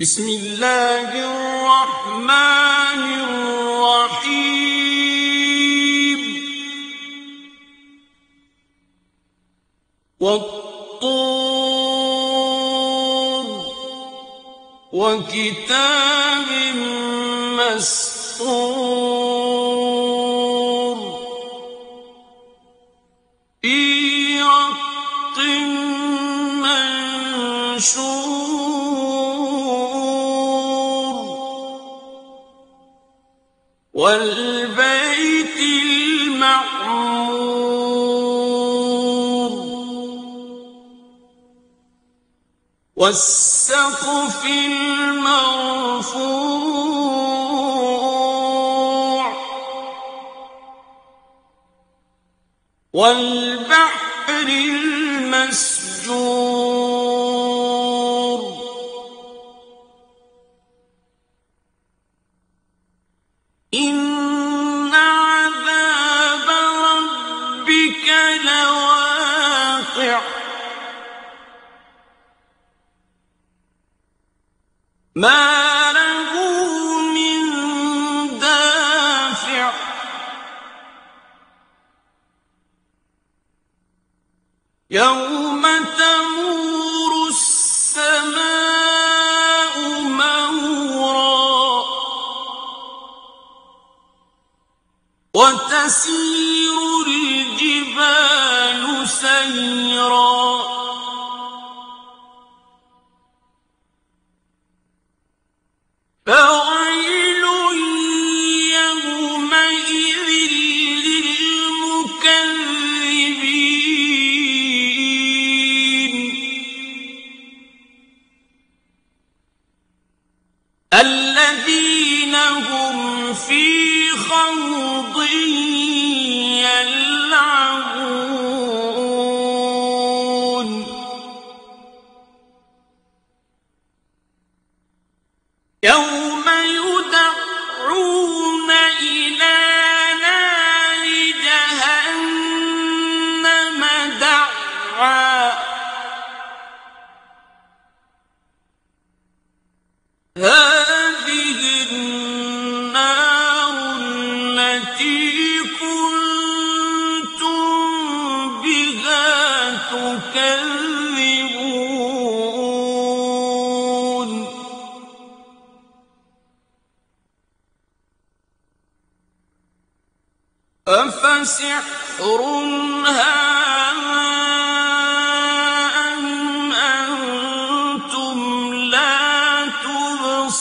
بسم الله الرحمن الرحيم. والطور وكتاب مسطور. في رق منشور والبيت المعمور والسقف المرفوع والبحر المسجور وتسير الجبال سيرا.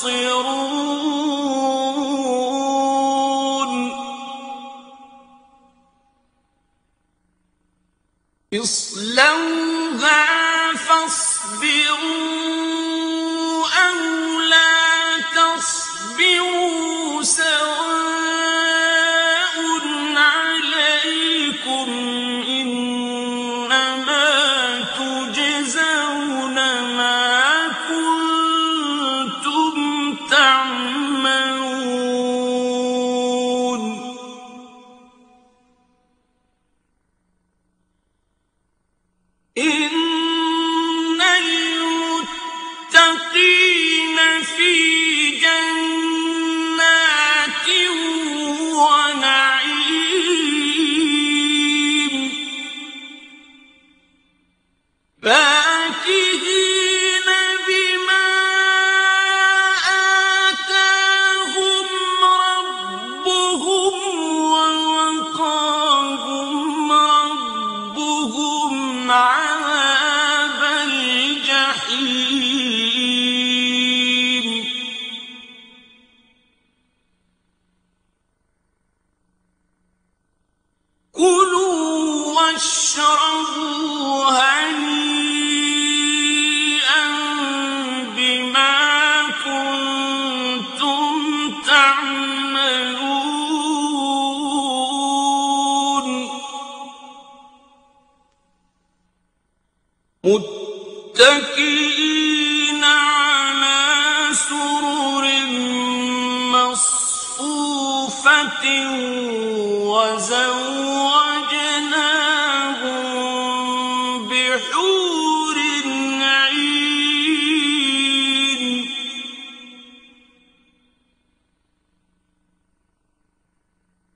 ينتصرون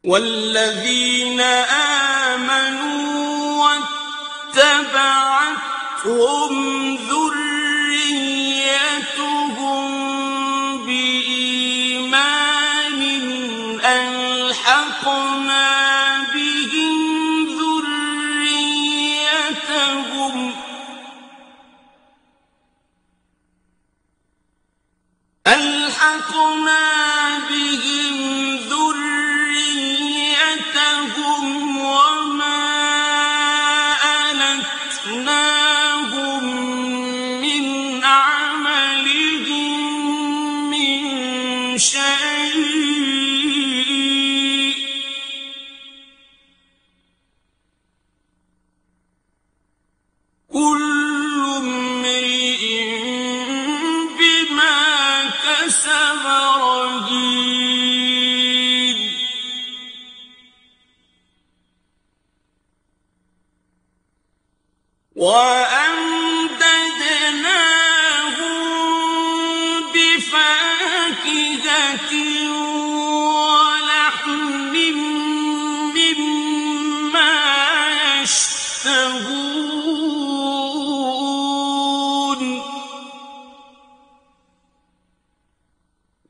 والذين آمنوا واتبعتهم ذريتهم بإيمان ألحقنا بهم ذريتهم. ألحقنا بهم حسب رهين وعلى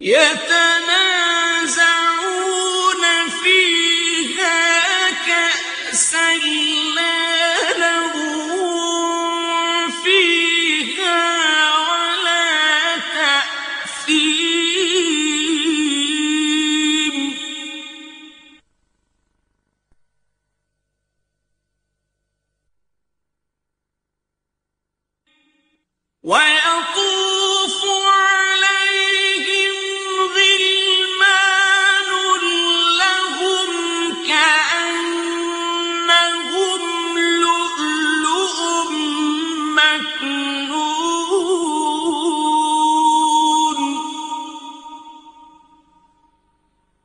يتنا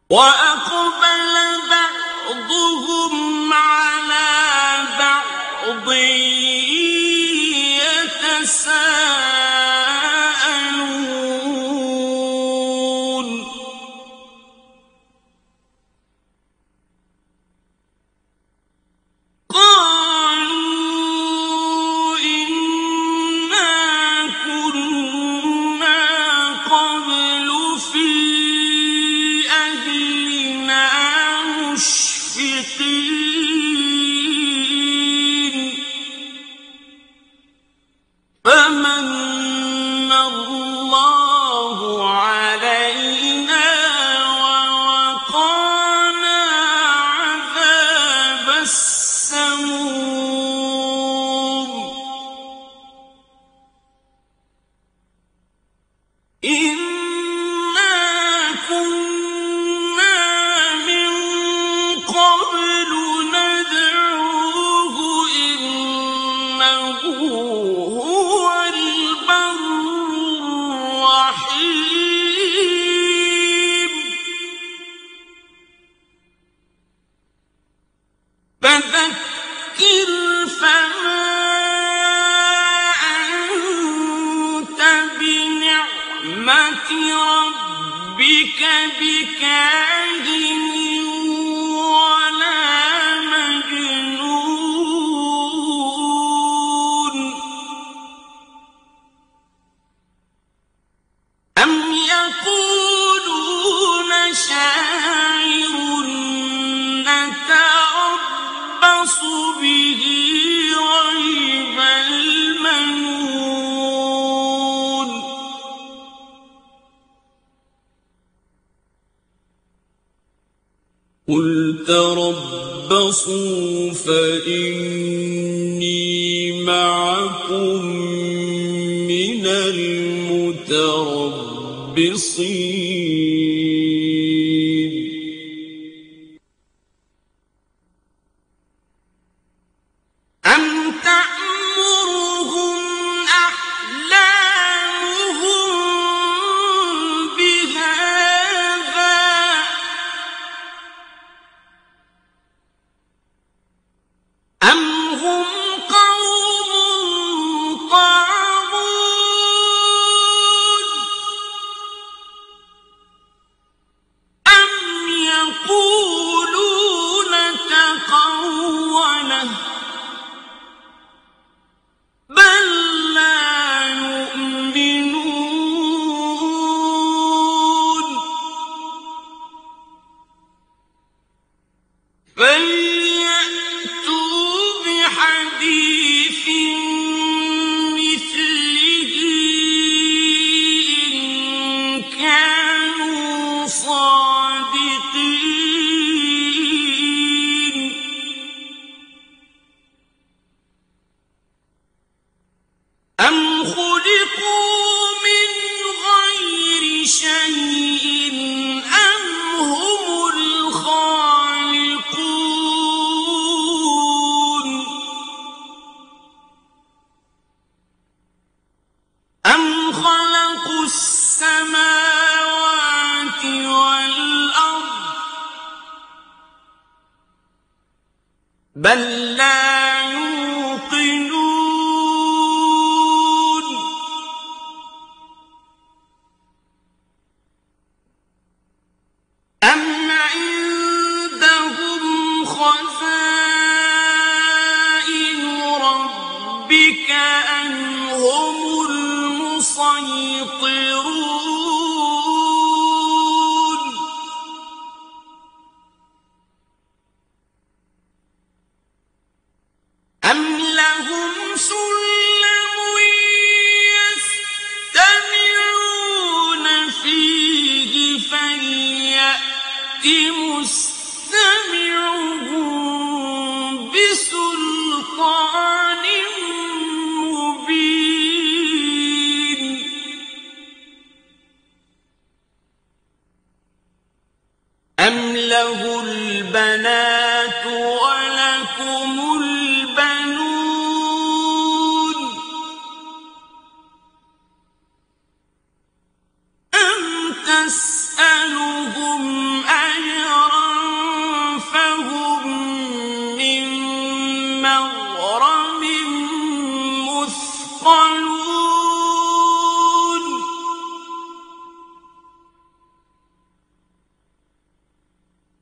What? قل تربصوا فإني معكم من المتربصين بل لا أم لهم سلم يستمعون فيه بسلطان مبين أم له البنات ولكم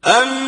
أم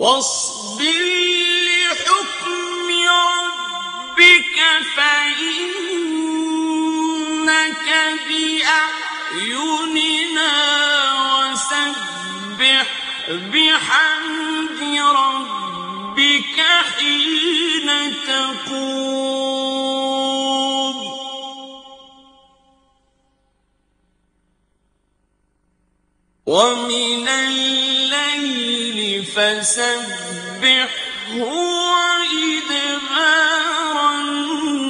واصبر لحكم ربك فإنك بأعيننا وسبح بحمد ربك حين تقوم. ومن الليل فسبحه وإدبار النجوم.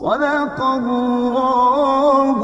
صدق الله